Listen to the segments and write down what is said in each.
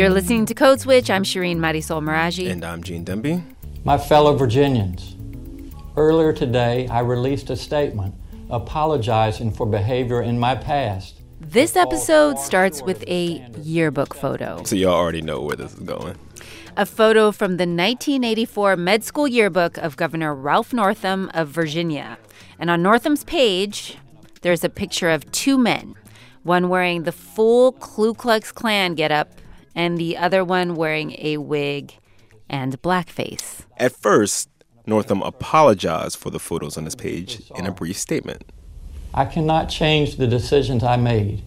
You're listening to Code Switch. I'm Shireen Marisol Meraji. And I'm Gene Demby. My fellow Virginians, earlier today I released a statement apologizing for behavior in my past. This episode starts with a yearbook photo. So y'all already know where this is going. A photo from the 1984 med school yearbook of Governor Ralph Northam of Virginia. And on Northam's page, there's a picture of two men, one wearing the full Ku Klux Klan getup and the other one wearing a wig and blackface. At first, Northam apologized for the photos on his page in a brief statement. I cannot change the decisions I made,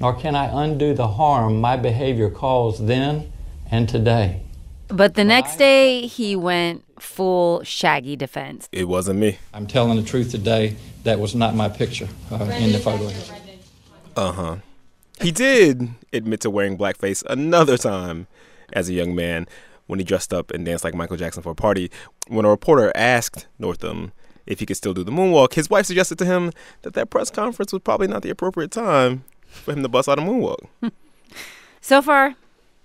nor can I undo the harm my behavior caused then and today. But the next day, he went full shaggy defense. It wasn't me. I'm telling the truth today. That was not my picture uh, in the photo. Uh huh. He did admit to wearing blackface another time as a young man when he dressed up and danced like Michael Jackson for a party. When a reporter asked Northam if he could still do the moonwalk, his wife suggested to him that that press conference was probably not the appropriate time for him to bust out a moonwalk. so far,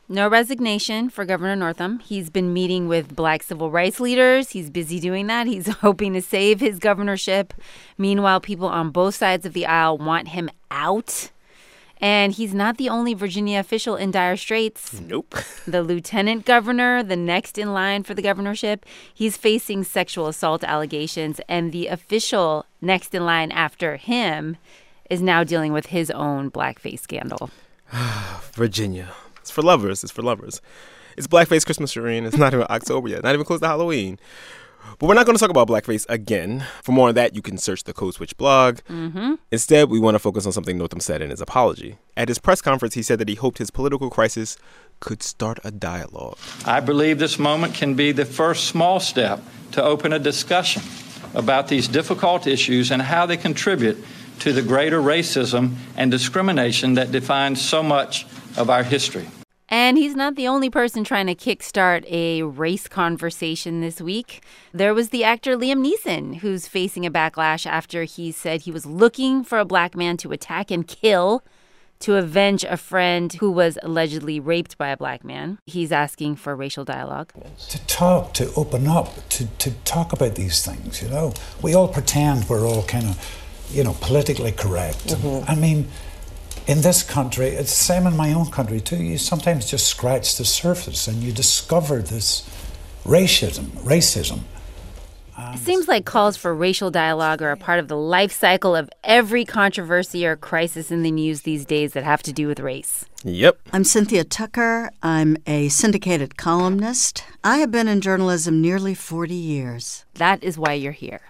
no resignation for Governor Northam. He's been meeting with black civil rights leaders. He's busy doing that. He's hoping to save his governorship. Meanwhile, people on both sides of the aisle want him out. And he's not the only Virginia official in dire straits. Nope. The lieutenant governor, the next in line for the governorship, he's facing sexual assault allegations. And the official next in line after him is now dealing with his own blackface scandal. Virginia. It's for lovers. It's for lovers. It's Blackface Christmas, Shireen. It's not even October yet. Not even close to Halloween. But we're not going to talk about blackface again. For more on that, you can search the Code Switch blog. Mm-hmm. Instead, we want to focus on something Northam said in his apology. At his press conference, he said that he hoped his political crisis could start a dialogue. I believe this moment can be the first small step to open a discussion about these difficult issues and how they contribute to the greater racism and discrimination that defines so much of our history. And he's not the only person trying to kickstart a race conversation this week. There was the actor Liam Neeson, who's facing a backlash after he said he was looking for a black man to attack and kill to avenge a friend who was allegedly raped by a black man. He's asking for racial dialogue. To talk, to open up, to, to talk about these things, you know. We all pretend we're all kind of, you know, politically correct. Mm-hmm. I mean, in this country, it's the same in my own country too. You sometimes just scratch the surface and you discover this racism, racism. it seems like calls for racial dialogue are a part of the life cycle of every controversy or crisis in the news these days that have to do with race. Yep. I'm Cynthia Tucker. I'm a syndicated columnist. I have been in journalism nearly 40 years. That is why you're here.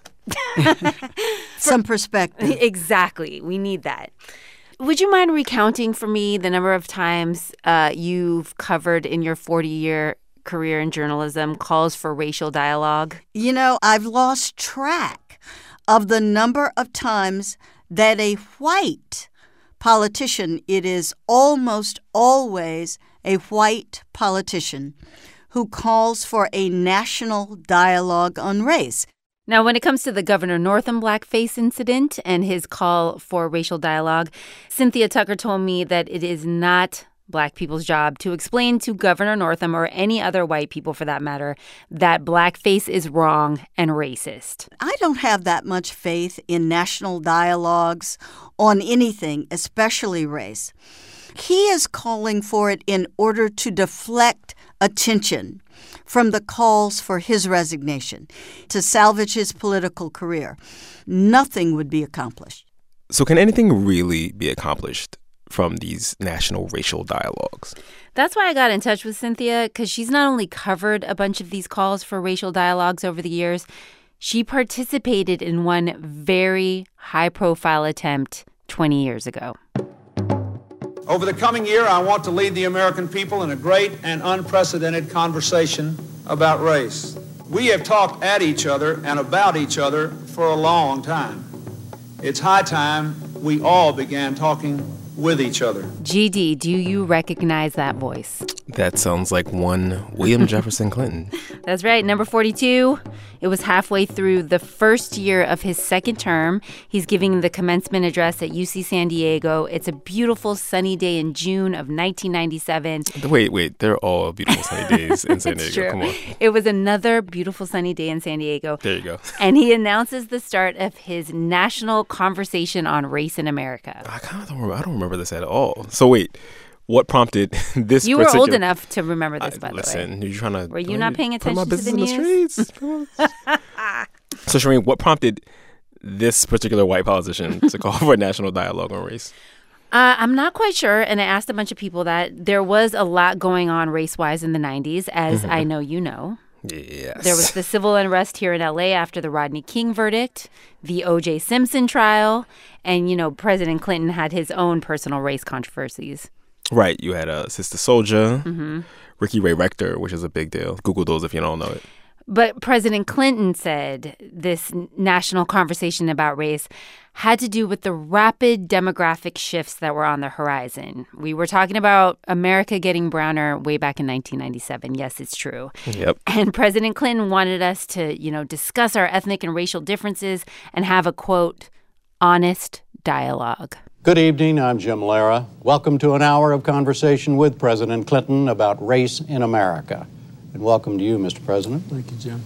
Some perspective. Exactly. We need that. Would you mind recounting for me the number of times uh, you've covered in your 40 year career in journalism calls for racial dialogue? You know, I've lost track of the number of times that a white politician, it is almost always a white politician, who calls for a national dialogue on race. Now, when it comes to the Governor Northam blackface incident and his call for racial dialogue, Cynthia Tucker told me that it is not black people's job to explain to Governor Northam or any other white people for that matter that blackface is wrong and racist. I don't have that much faith in national dialogues on anything, especially race. He is calling for it in order to deflect attention from the calls for his resignation to salvage his political career. Nothing would be accomplished. So, can anything really be accomplished from these national racial dialogues? That's why I got in touch with Cynthia, because she's not only covered a bunch of these calls for racial dialogues over the years, she participated in one very high profile attempt 20 years ago. Over the coming year, I want to lead the American people in a great and unprecedented conversation about race. We have talked at each other and about each other for a long time. It's high time we all began talking with each other. GD, do you recognize that voice? That sounds like one William Jefferson Clinton. That's right, number 42. It was halfway through the first year of his second term. He's giving the commencement address at UC San Diego. It's a beautiful sunny day in June of 1997. Wait, wait, they're all beautiful sunny days in San Diego. true. Come on. It was another beautiful sunny day in San Diego. There you go. And he announces the start of his national conversation on race in America. I kind of don't remember. I don't remember this at all. So wait, what prompted this? You were old enough to remember this, I- by the way. listen, you're trying to. Were you not paying put my attention to business the in the streets? so Shireen, what prompted this particular white politician to call for a national dialogue on race? Uh, I'm not quite sure, and I asked a bunch of people that there was a lot going on race wise in the 90s, as I know you know. Yes. There was the civil unrest here in LA after the Rodney King verdict, the O.J. Simpson trial, and, you know, President Clinton had his own personal race controversies. right. You had a Sister Souljah, Mm-hmm. Ricky Ray Rector, which is a big deal. Google those if you don't know it. But President Clinton said this national conversation about race had to do with the rapid demographic shifts that were on the horizon. We were talking about America getting browner way back in 1997. Yes, it's true. Yep. And President Clinton wanted us to, you know, discuss our ethnic and racial differences and have a quote, honest dialogue. Good evening. I'm Jim Lehrer. Welcome to an hour of conversation with President Clinton about race in America. And welcome to you, Mr. President. Thank you, Jim.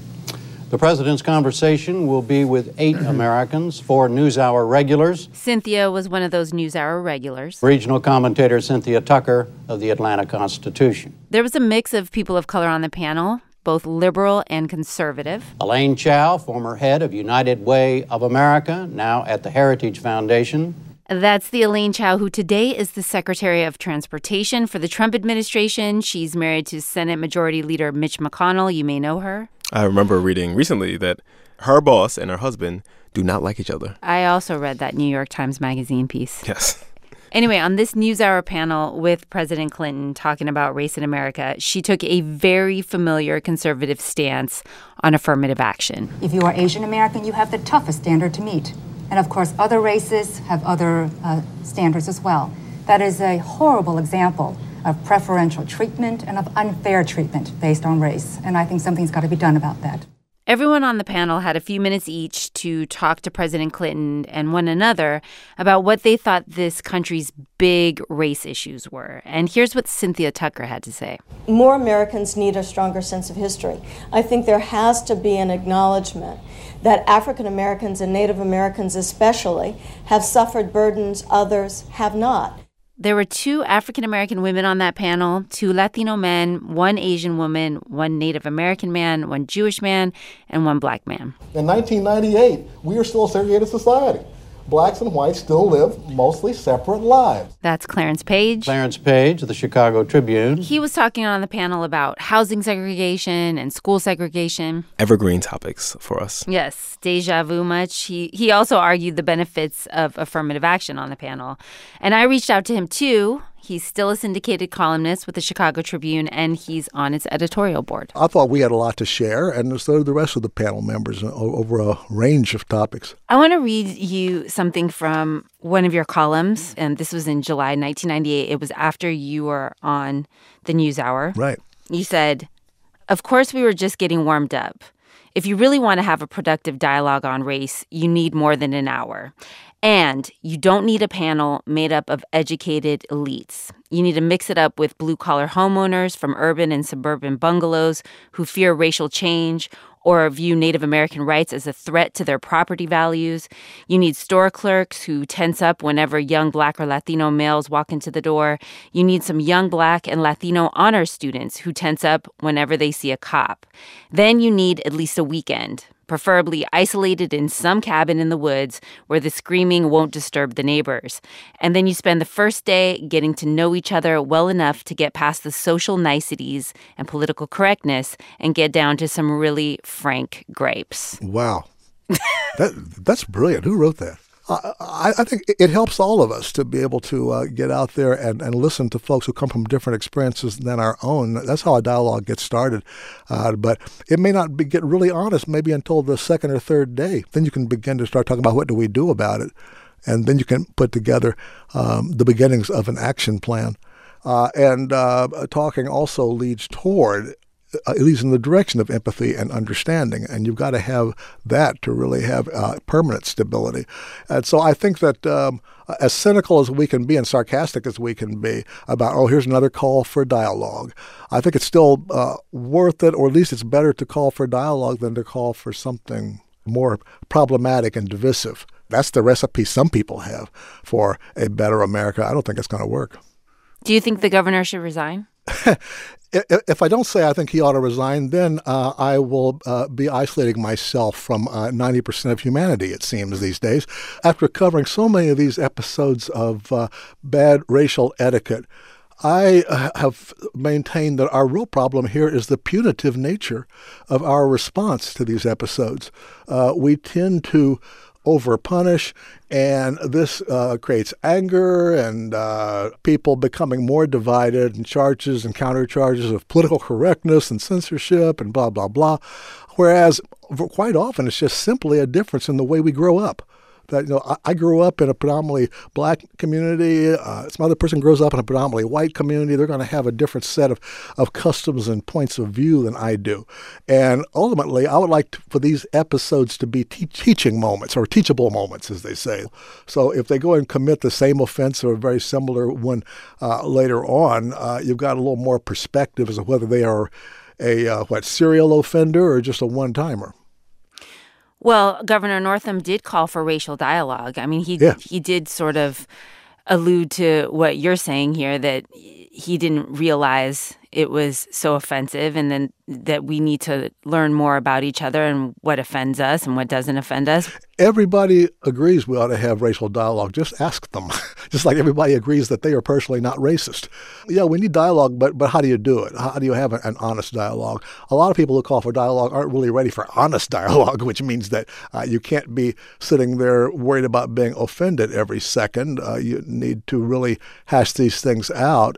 The President's conversation will be with eight Americans, four NewsHour regulars, Cynthia was one of those NewsHour regulars. regional commentator Cynthia Tucker of the Atlanta Constitution, There was a mix of people of color on the panel, both liberal and conservative. Elaine Chao, former head of United Way of America, now at the Heritage Foundation, That's the Elaine Chao, who today is the Secretary of Transportation for the Trump administration. She's married to Senate Majority Leader Mitch McConnell. You may know her. I remember reading recently that her boss and her husband do not like each other. I also read that New York Times Magazine piece. Yes. Anyway, on this NewsHour panel with President Clinton talking about race in America, she took a very familiar conservative stance on affirmative action. If you are Asian American, you have the toughest standard to meet. And of course, other races have other uh, standards as well. That is a horrible example of preferential treatment and of unfair treatment based on race. And I think something's got to be done about that. Everyone on the panel had a few minutes each to talk to President Clinton and one another about what they thought this country's big race issues were. And here's what Cynthia Tucker had to say. more Americans need a stronger sense of history. I think there has to be an acknowledgement that African Americans and Native Americans, especially, have suffered burdens others have not. There were two African American women on that panel, two Latino men, one Asian woman, one Native American man, one Jewish man, and one black man. In 1998, we are still a segregated society. Blacks and whites still live mostly separate lives. That's Clarence Page. Clarence Page of the Chicago Tribune, He was talking on the panel about housing segregation and school segregation. Evergreen topics for us. Yes, deja vu much. He he also argued the benefits of affirmative action on the panel. And I reached out to him too. He's still a syndicated columnist with the Chicago Tribune and he's on its editorial board. I thought we had a lot to share, and so did the rest of the panel members over a range of topics. I want to read you something from one of your columns, and this was in July 1998. It was after you were on the NewsHour. Right. You said, Of course, we were just getting warmed up. If you really want to have a productive dialogue on race, you need more than an hour. And you don't need a panel made up of educated elites. You need to mix it up with blue collar homeowners from urban and suburban bungalows who fear racial change or view Native American rights as a threat to their property values. You need store clerks who tense up whenever young black or Latino males walk into the door. You need some young black and Latino honor students who tense up whenever they see a cop. Then you need at least a weekend. Preferably isolated in some cabin in the woods where the screaming won't disturb the neighbors. And then you spend the first day getting to know each other well enough to get past the social niceties and political correctness and get down to some really frank grapes. Wow. that, that's brilliant. Who wrote that? I, I think it- helps all of us to be able to uh, get out there and, and listen to folks who come from different experiences than our own. That's how a dialogue gets started. Uh, but it may not be, get really honest maybe until the second or third day. Then you can begin to start talking about what do we do about it. and then you can put together um, the beginnings of an action plan. Uh, and uh, talking also leads toward it leads in the direction of empathy and understanding, and you've got to have that to really have uh, permanent stability. And so I think that um, as cynical as we can be and sarcastic as we can be about, oh, here's another call for dialogue, I think it's still uh, worth it, or at least it's better to call for dialogue than to call for something more problematic and divisive. That's the recipe some people have for a better America. I don't think it's going to work. Do you think the governor should resign? if I don't say I think he ought to resign, then uh, I will uh, be isolating myself from uh, 90% of humanity, it seems, these days. After covering so many of these episodes of uh, bad racial etiquette, I uh, have maintained that our real problem here is the punitive nature of our response to these episodes. Uh, we tend to overpunish, and this uh, creates anger and uh, people becoming more divided, and charges and countercharges of political correctness and censorship and blah blah blah. Whereas quite often it's just simply a difference in the way we grow up that you know I, I grew up in a predominantly black community. Uh, some other person grows up in a predominantly white community. They're going to have a different set of, of customs and points of view than I do. And ultimately, I would like to, for these episodes to be te- teaching moments or teachable moments, as they say. So if they go and commit the same offense or a very similar one uh, later on, uh, you've got a little more perspective as to whether they are a uh, what serial offender or just a one timer. Well, Governor Northam did call for racial dialogue. I mean, he yeah. he did sort of allude to what you're saying here that he didn't realize it was so offensive and then that we need to learn more about each other and what offends us and what doesn't offend us. Everybody agrees we ought to have racial dialogue. Just ask them. Just like everybody agrees that they are personally not racist. Yeah, we need dialogue, but but how do you do it? How do you have an honest dialogue? A lot of people who call for dialogue aren't really ready for honest dialogue, which means that uh, you can't be sitting there worried about being offended every second. Uh, you need to really hash these things out.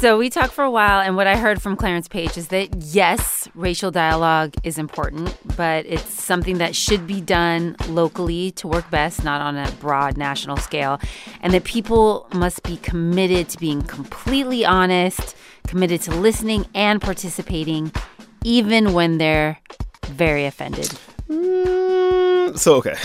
So we talked for a while, and what I heard from Clarence Page is that yes, racial dialogue is important, but it's something that should be done locally to work best, not on a broad national scale, and that people must be committed to being completely honest, committed to listening and participating, even when they're very offended. Mm, so, okay.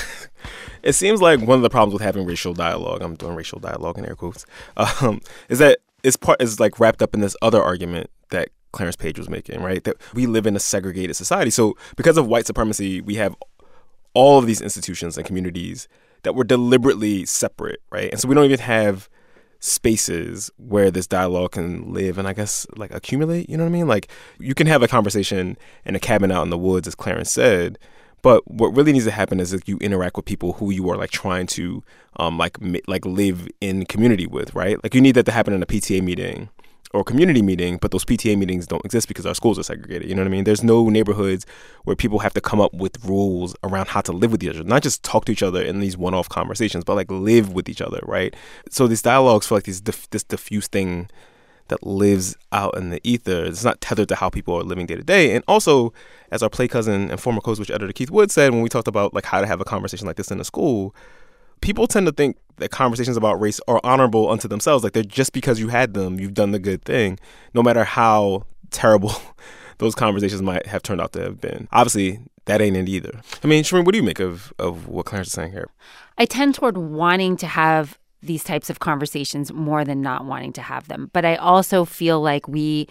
It seems like one of the problems with having racial dialogue, I'm doing racial dialogue in air quotes, um, is that is part is like wrapped up in this other argument that Clarence Page was making, right? That we live in a segregated society. So because of white supremacy, we have all of these institutions and communities that were deliberately separate, right? And so we don't even have spaces where this dialogue can live and I guess like accumulate, you know what I mean? Like you can have a conversation in a cabin out in the woods as Clarence said, but what really needs to happen is that you interact with people who you are like trying to um like like live in community with, right? Like you need that to happen in a PTA meeting or community meeting, but those PTA meetings don't exist because our schools are segregated. You know what I mean? There's no neighborhoods where people have to come up with rules around how to live with each other, not just talk to each other in these one-off conversations, but like live with each other, right? So these dialogues feel like this this diffuse thing that lives out in the ether. It's not tethered to how people are living day to day. And also, as our play cousin and former Code Switch editor Keith Wood said when we talked about like how to have a conversation like this in a school, people tend to think that conversations about race are honorable unto themselves. Like they're just because you had them, you've done the good thing, no matter how terrible those conversations might have turned out to have been. Obviously, that ain't it either. I mean, Shireen, what do you make of, of what Clarence is saying here? I tend toward wanting to have these types of conversations more than not wanting to have them. But I also feel like we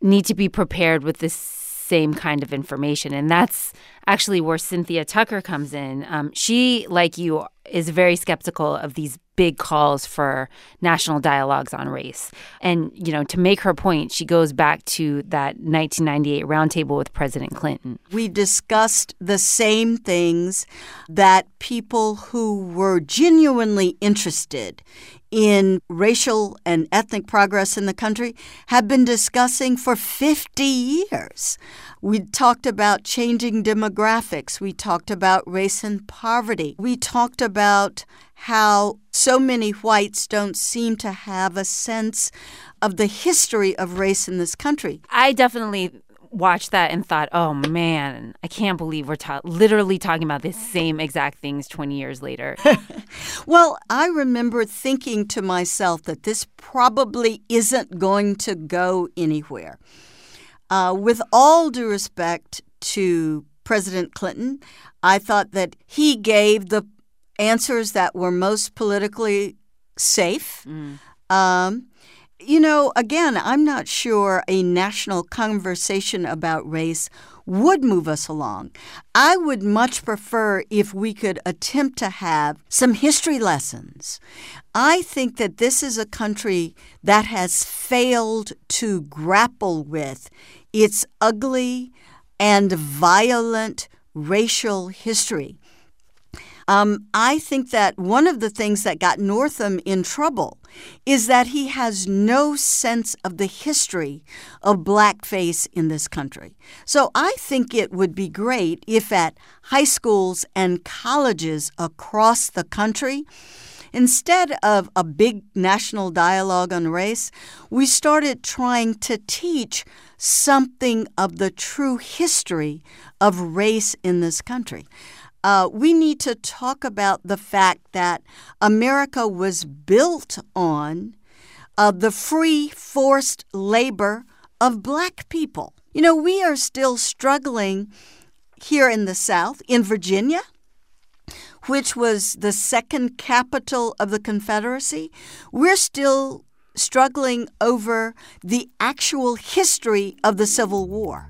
need to be prepared with this same kind of information. And that's actually where Cynthia Tucker comes in. Um, she, like you, is very skeptical of these big calls for national dialogues on race. And, you know, to make her point, she goes back to that 1998 roundtable with President Clinton. We discussed the same things that people who were genuinely interested in racial and ethnic progress in the country have been discussing for 50 years. We talked about changing demographics. We talked about race and poverty. We talked about how so many whites don't seem to have a sense of the history of race in this country. I definitely watched that and thought, oh man, I can't believe we're ta- literally talking about the same exact things 20 years later? well, I remember thinking to myself that this probably isn't going to go anywhere. Uh, with all due respect to President Clinton, I thought that he gave the answers that were most politically safe. Mm. Um, you know, again, I'm not sure a national conversation about race would move us along. I would much prefer if we could attempt to have some history lessons. I think that this is a country that has failed to grapple with its ugly and violent racial history. Um, I think that one of the things that got Northam in trouble is that he has no sense of the history of blackface in this country. So I think it would be great if at high schools and colleges across the country, Instead of a big national dialogue on race, we started trying to teach something of the true history of race in this country uh, we need to talk about the fact that America was built on uh, the free forced labor of black people. You know, we are still struggling here in the South, in Virginia, which was the second capital of the Confederacy. We're still struggling over the actual history of the Civil War.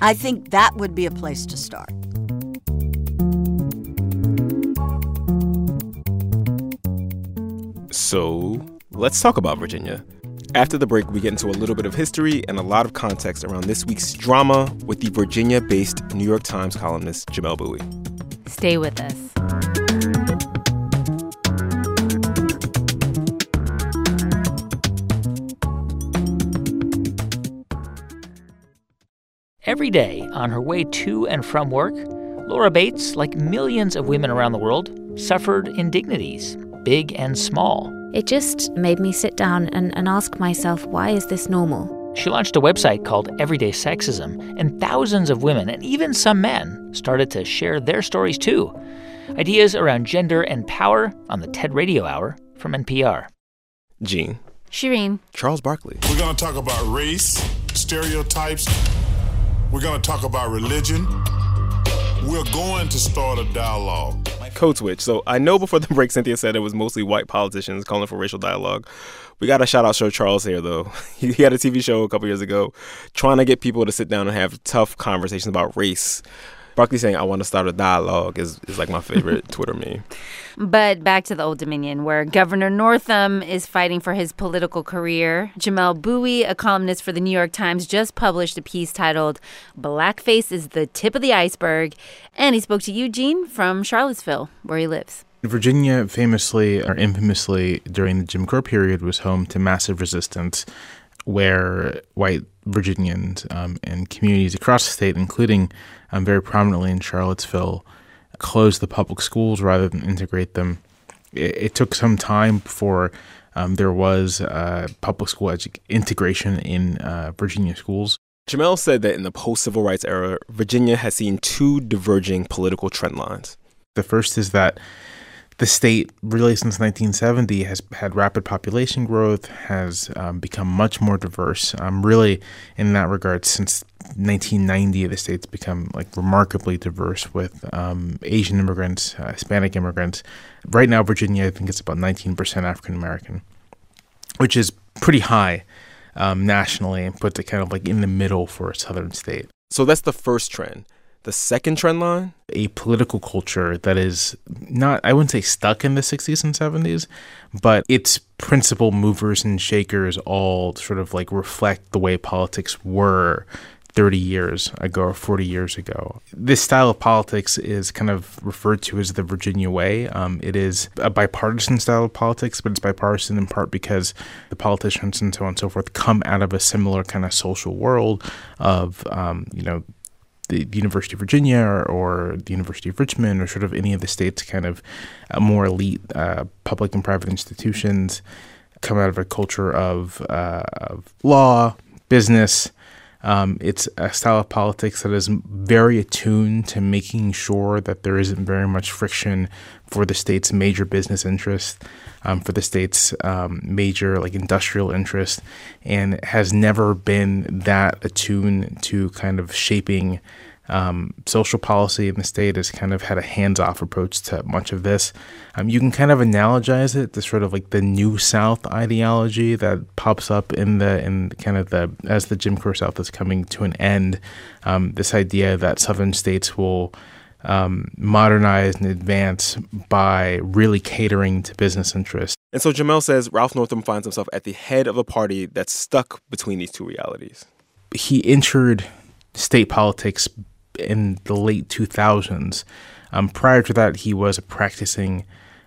I think that would be a place to start. So let's talk about Virginia. After the break, we get into a little bit of history and a lot of context around this week's drama with the Virginia based New York Times columnist Jamelle Bouie. Stay with us. Every day on her way to and from work, Laura Bates, like millions of women around the world, suffered indignities, big and small. It just made me sit down and, and ask myself, why is this normal? She launched a website called Everyday Sexism, and thousands of women, and even some men, started to share their stories too. Ideas around gender and power on the TED Radio Hour from NPR. Gene. Shireen. Charles Barkley. We're going to talk about race, stereotypes. We're going to talk about religion. We're going to start a dialogue code switch. So I know before the break, Cynthia said it was mostly white politicians calling for racial dialogue. We got to shout out Sir Charles here, though. He, he had a TV show a couple years ago trying to get people to sit down and have tough conversations about race. Barkley saying, I want to start a dialogue is, is like my favorite Twitter meme. But back to the Old Dominion, where Governor Northam is fighting for his political career. Jamelle Bouie, a columnist for the New York Times, just published a piece titled Blackface is the Tip of the Iceberg. And he spoke to Eugene from Charlottesville, where he lives. Virginia famously or infamously during the Jim Crow period was home to massive resistance where white Virginians um, and communities across the state, including um, very prominently in Charlottesville, close the public schools rather than integrate them. It, it took some time before um, there was uh, public school edu- integration in uh, Virginia schools. Jamelle said that in the post civil rights era, Virginia has seen two diverging political trend lines. The first is that the state, really since 1970, has had rapid population growth, has um, become much more diverse. Um, really, in that regard, since 1990, the state's become like remarkably diverse with um, Asian immigrants, uh, Hispanic immigrants. Right now, Virginia, I think it's about 19% African American, which is pretty high um, nationally and puts it kind of like in the middle for a southern state. So that's the first trend. The second trend line? A political culture that is not, I wouldn't say stuck in the 60s and 70s, but its principal movers and shakers all sort of like reflect the way politics were 30 years ago or 40 years ago. This style of politics is kind of referred to as the Virginia way. Um, it is a bipartisan style of politics, but it's bipartisan in part because the politicians and so on and so forth come out of a similar kind of social world of, um, you know, the, University of Virginia or, or, the University of Richmond or sort of any of the state's kind of uh, more elite uh, public and private institutions come out of a culture of, uh, of law, business, Um, it's a style of politics that is very attuned to making sure that there isn't very much friction for the state's major business interests, um, for the state's um, major like industrial interest, and has never been that attuned to kind of shaping um, social policy in the state has kind of had a hands-off approach to much of this. Um, you can kind of analogize it to sort of like the New South ideology that pops up in the in kind of the as the Jim Crow South is coming to an end. Um, this idea that Southern states will um, modernize and advance by really catering to business interests. And so Jamelle says Ralph Northam finds himself at the head of a party that's stuck between these two realities. He entered state politics in the late 2000s. Um, prior to that, he was a practicing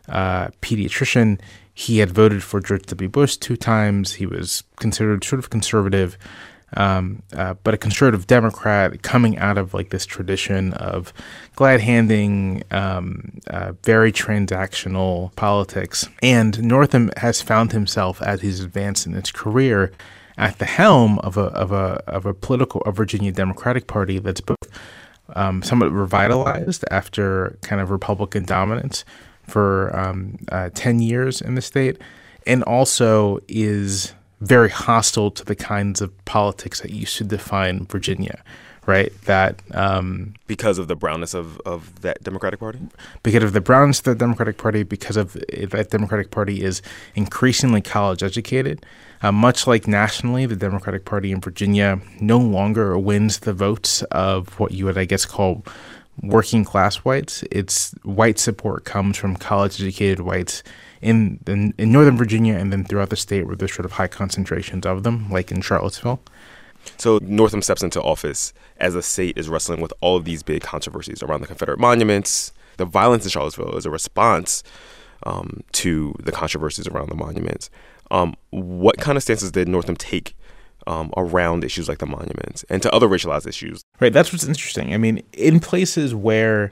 uh, pediatrician. He had voted for George W. Bush two times. He was considered sort of conservative, um, uh, but a conservative Democrat coming out of like this tradition of glad handing, um, uh, very transactional politics. And Northam has found himself as he's advanced in his career at the helm of a of a of a political a Virginia Democratic Party that's both um, somewhat revitalized after kind of Republican dominance for um, uh, ten years in the state, and also is very hostile to the kinds of politics that used to define Virginia right? That um, because of the brownness of, of that Democratic Party, because of the brownness of the Democratic Party, because of that Democratic Party is increasingly college educated. Uh, much like nationally, the Democratic Party in Virginia no longer wins the votes of what you would, I guess, call working class whites. Its white support comes from college educated whites in, in in Northern Virginia and then throughout the state where there's sort of high concentrations of them, like in Charlottesville. So Northam steps into office as the state is wrestling with all of these big controversies around the Confederate monuments. The violence in Charlottesville is a response um, to the controversies around the monuments. Um, what kind of stances did Northam take um, around issues like the monuments and to other racialized issues? Right, that's what's interesting. I mean, in places where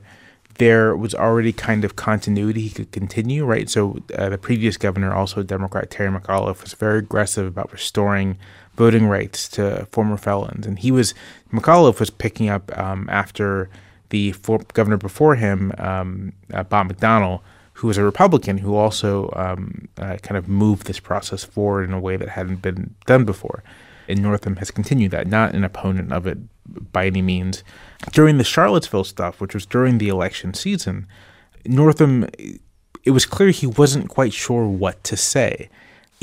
there was already kind of continuity he could continue, right? So uh, the previous governor, also Democrat Terry McAuliffe, was very aggressive about restoring voting rights to former felons. And he was, McAuliffe was picking up um, after the governor before him, um, uh, Bob McDonnell, who was a Republican who also um, uh, kind of moved this process forward in a way that hadn't been done before. And Northam has continued that, not an opponent of it by any means. During the Charlottesville stuff, which was during the election season, Northam, it was clear he wasn't quite sure what to say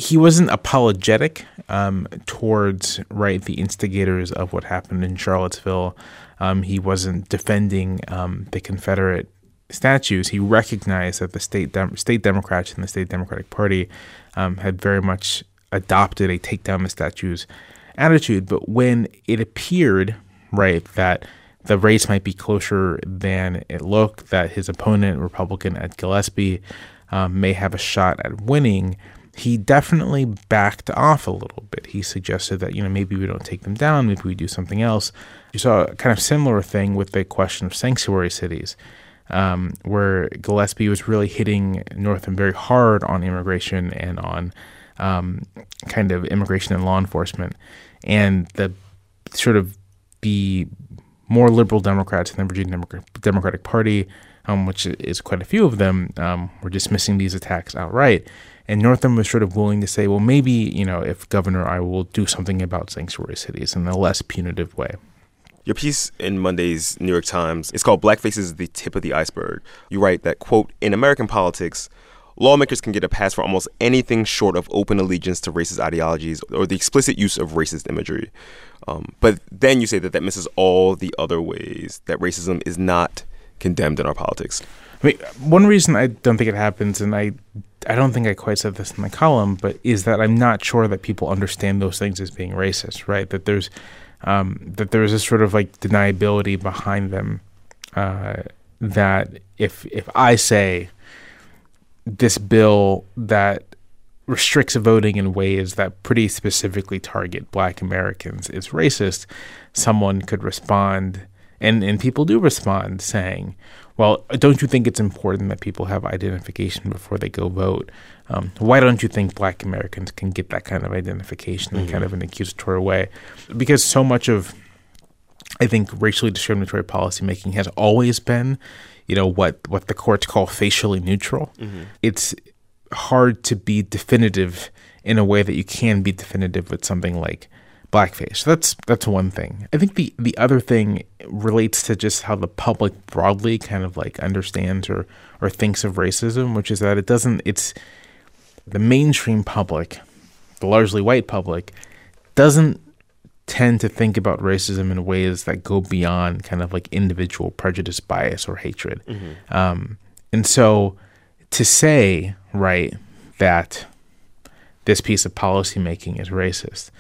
he wasn't apologetic um, towards right the instigators of what happened in Charlottesville. Um, he wasn't defending um, the Confederate statues. He recognized that the state state Democrats and the state Democratic Party um, had very much adopted a take down the statues attitude. But when it appeared right that the race might be closer than it looked, that his opponent, Republican Ed Gillespie, um, may have a shot at winning he definitely backed off a little bit. He suggested that, you know, maybe we don't take them down, maybe we do something else. You saw a kind of similar thing with the question of sanctuary cities, um, where Gillespie was really hitting Northam very hard on immigration and on um, kind of immigration and law enforcement. And the sort of the more liberal Democrats in the Virginia Democratic Party, um, which is quite a few of them, um, were dismissing these attacks outright. And Northam was sort of willing to say, well, maybe, you know, if governor, I will do something about sanctuary cities in a less punitive way. Your piece in Monday's New York Times is called Blackface is the Tip of the Iceberg. You write that, quote, in American politics, lawmakers can get a pass for almost anything short of open allegiance to racist ideologies or the explicit use of racist imagery. Um, but then you say that that misses all the other ways that racism is not condemned in our politics. I mean, one reason I don't think it happens, and I I don't think I quite said this in my column, but is that I'm not sure that people understand those things as being racist, right? That there's um, that there's a sort of like deniability behind them. Uh, that if if I say this bill that restricts voting in ways that pretty specifically target Black Americans is racist, someone could respond, and and people do respond, saying, well, don't you think it's important that people have identification before they go vote? Um, why don't you think black Americans can get that kind of identification in kind of an accusatory way? Because so much of, I think, racially discriminatory policymaking has always been, you know, what, what the courts call facially neutral. It's hard to be definitive in a way that you can be definitive with something like blackface. That's that's one thing. I think the the other thing relates to just how the public broadly kind of like understands or or thinks of racism, which is that it doesn't it's the mainstream public, the largely white public, doesn't tend to think about racism in ways that go beyond kind of like individual prejudice, bias, or hatred. Um, and so to say, right, that this piece of policymaking is racist,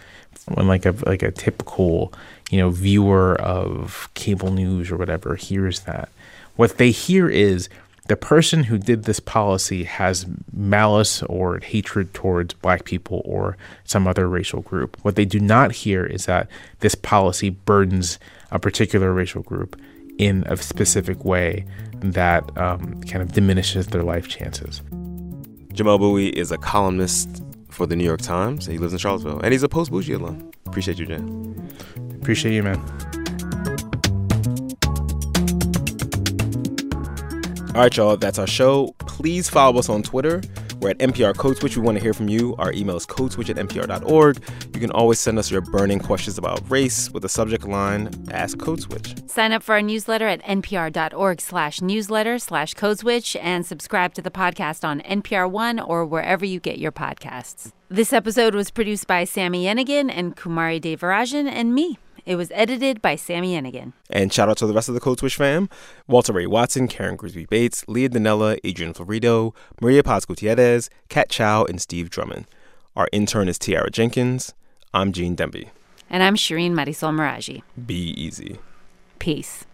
when like a like a typical, you know, viewer of cable news or whatever hears that, what they hear is the person who did this policy has malice or hatred towards black people or some other racial group. What they do not hear is that this policy burdens a particular racial group in a specific way that um, kind of diminishes their life chances. Jamelle Bouie is a columnist for the New York Times. He lives in Charlottesville, and he's a post Bougie alum. Appreciate you, Jan. Appreciate you, man. All right, y'all, that's our show. Please follow us on Twitter. We're at NPR Code Switch. We want to hear from you. Our email is codeswitch at npr.org. You can always send us your burning questions about race with the subject line Ask Code Switch. Sign up for our newsletter at npr.org slash newsletter slash codeswitch and subscribe to the podcast on NPR One or wherever you get your podcasts. This episode was produced by Sami Yenigun and Kumari Devarajan and me. It was edited by Sami Yenigun. And shout out to the rest of the Code Switch fam Walter Ray Watson, Karen Grigsby Bates, Leah Donnella, Adrian Florido, Maria Paz Gutierrez, Kat Chow, and Steve Drummond. Our intern is Tiara Jenkins. I'm Gene Demby. And I'm Shireen Marisol Meraji. Be easy. Peace.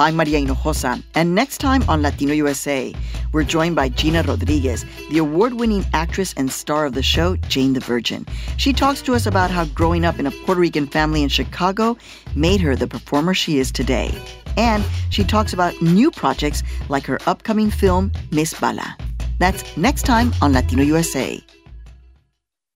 I'm Maria Hinojosa, and next time on Latino USA, we're joined by Gina Rodriguez, the award winning actress and star of the show, Jane the Virgin. She talks to us about how growing up in a Puerto Rican family in Chicago made her the performer she is today. And she talks about new projects like her upcoming film, Miss Bala. That's next time on Latino USA.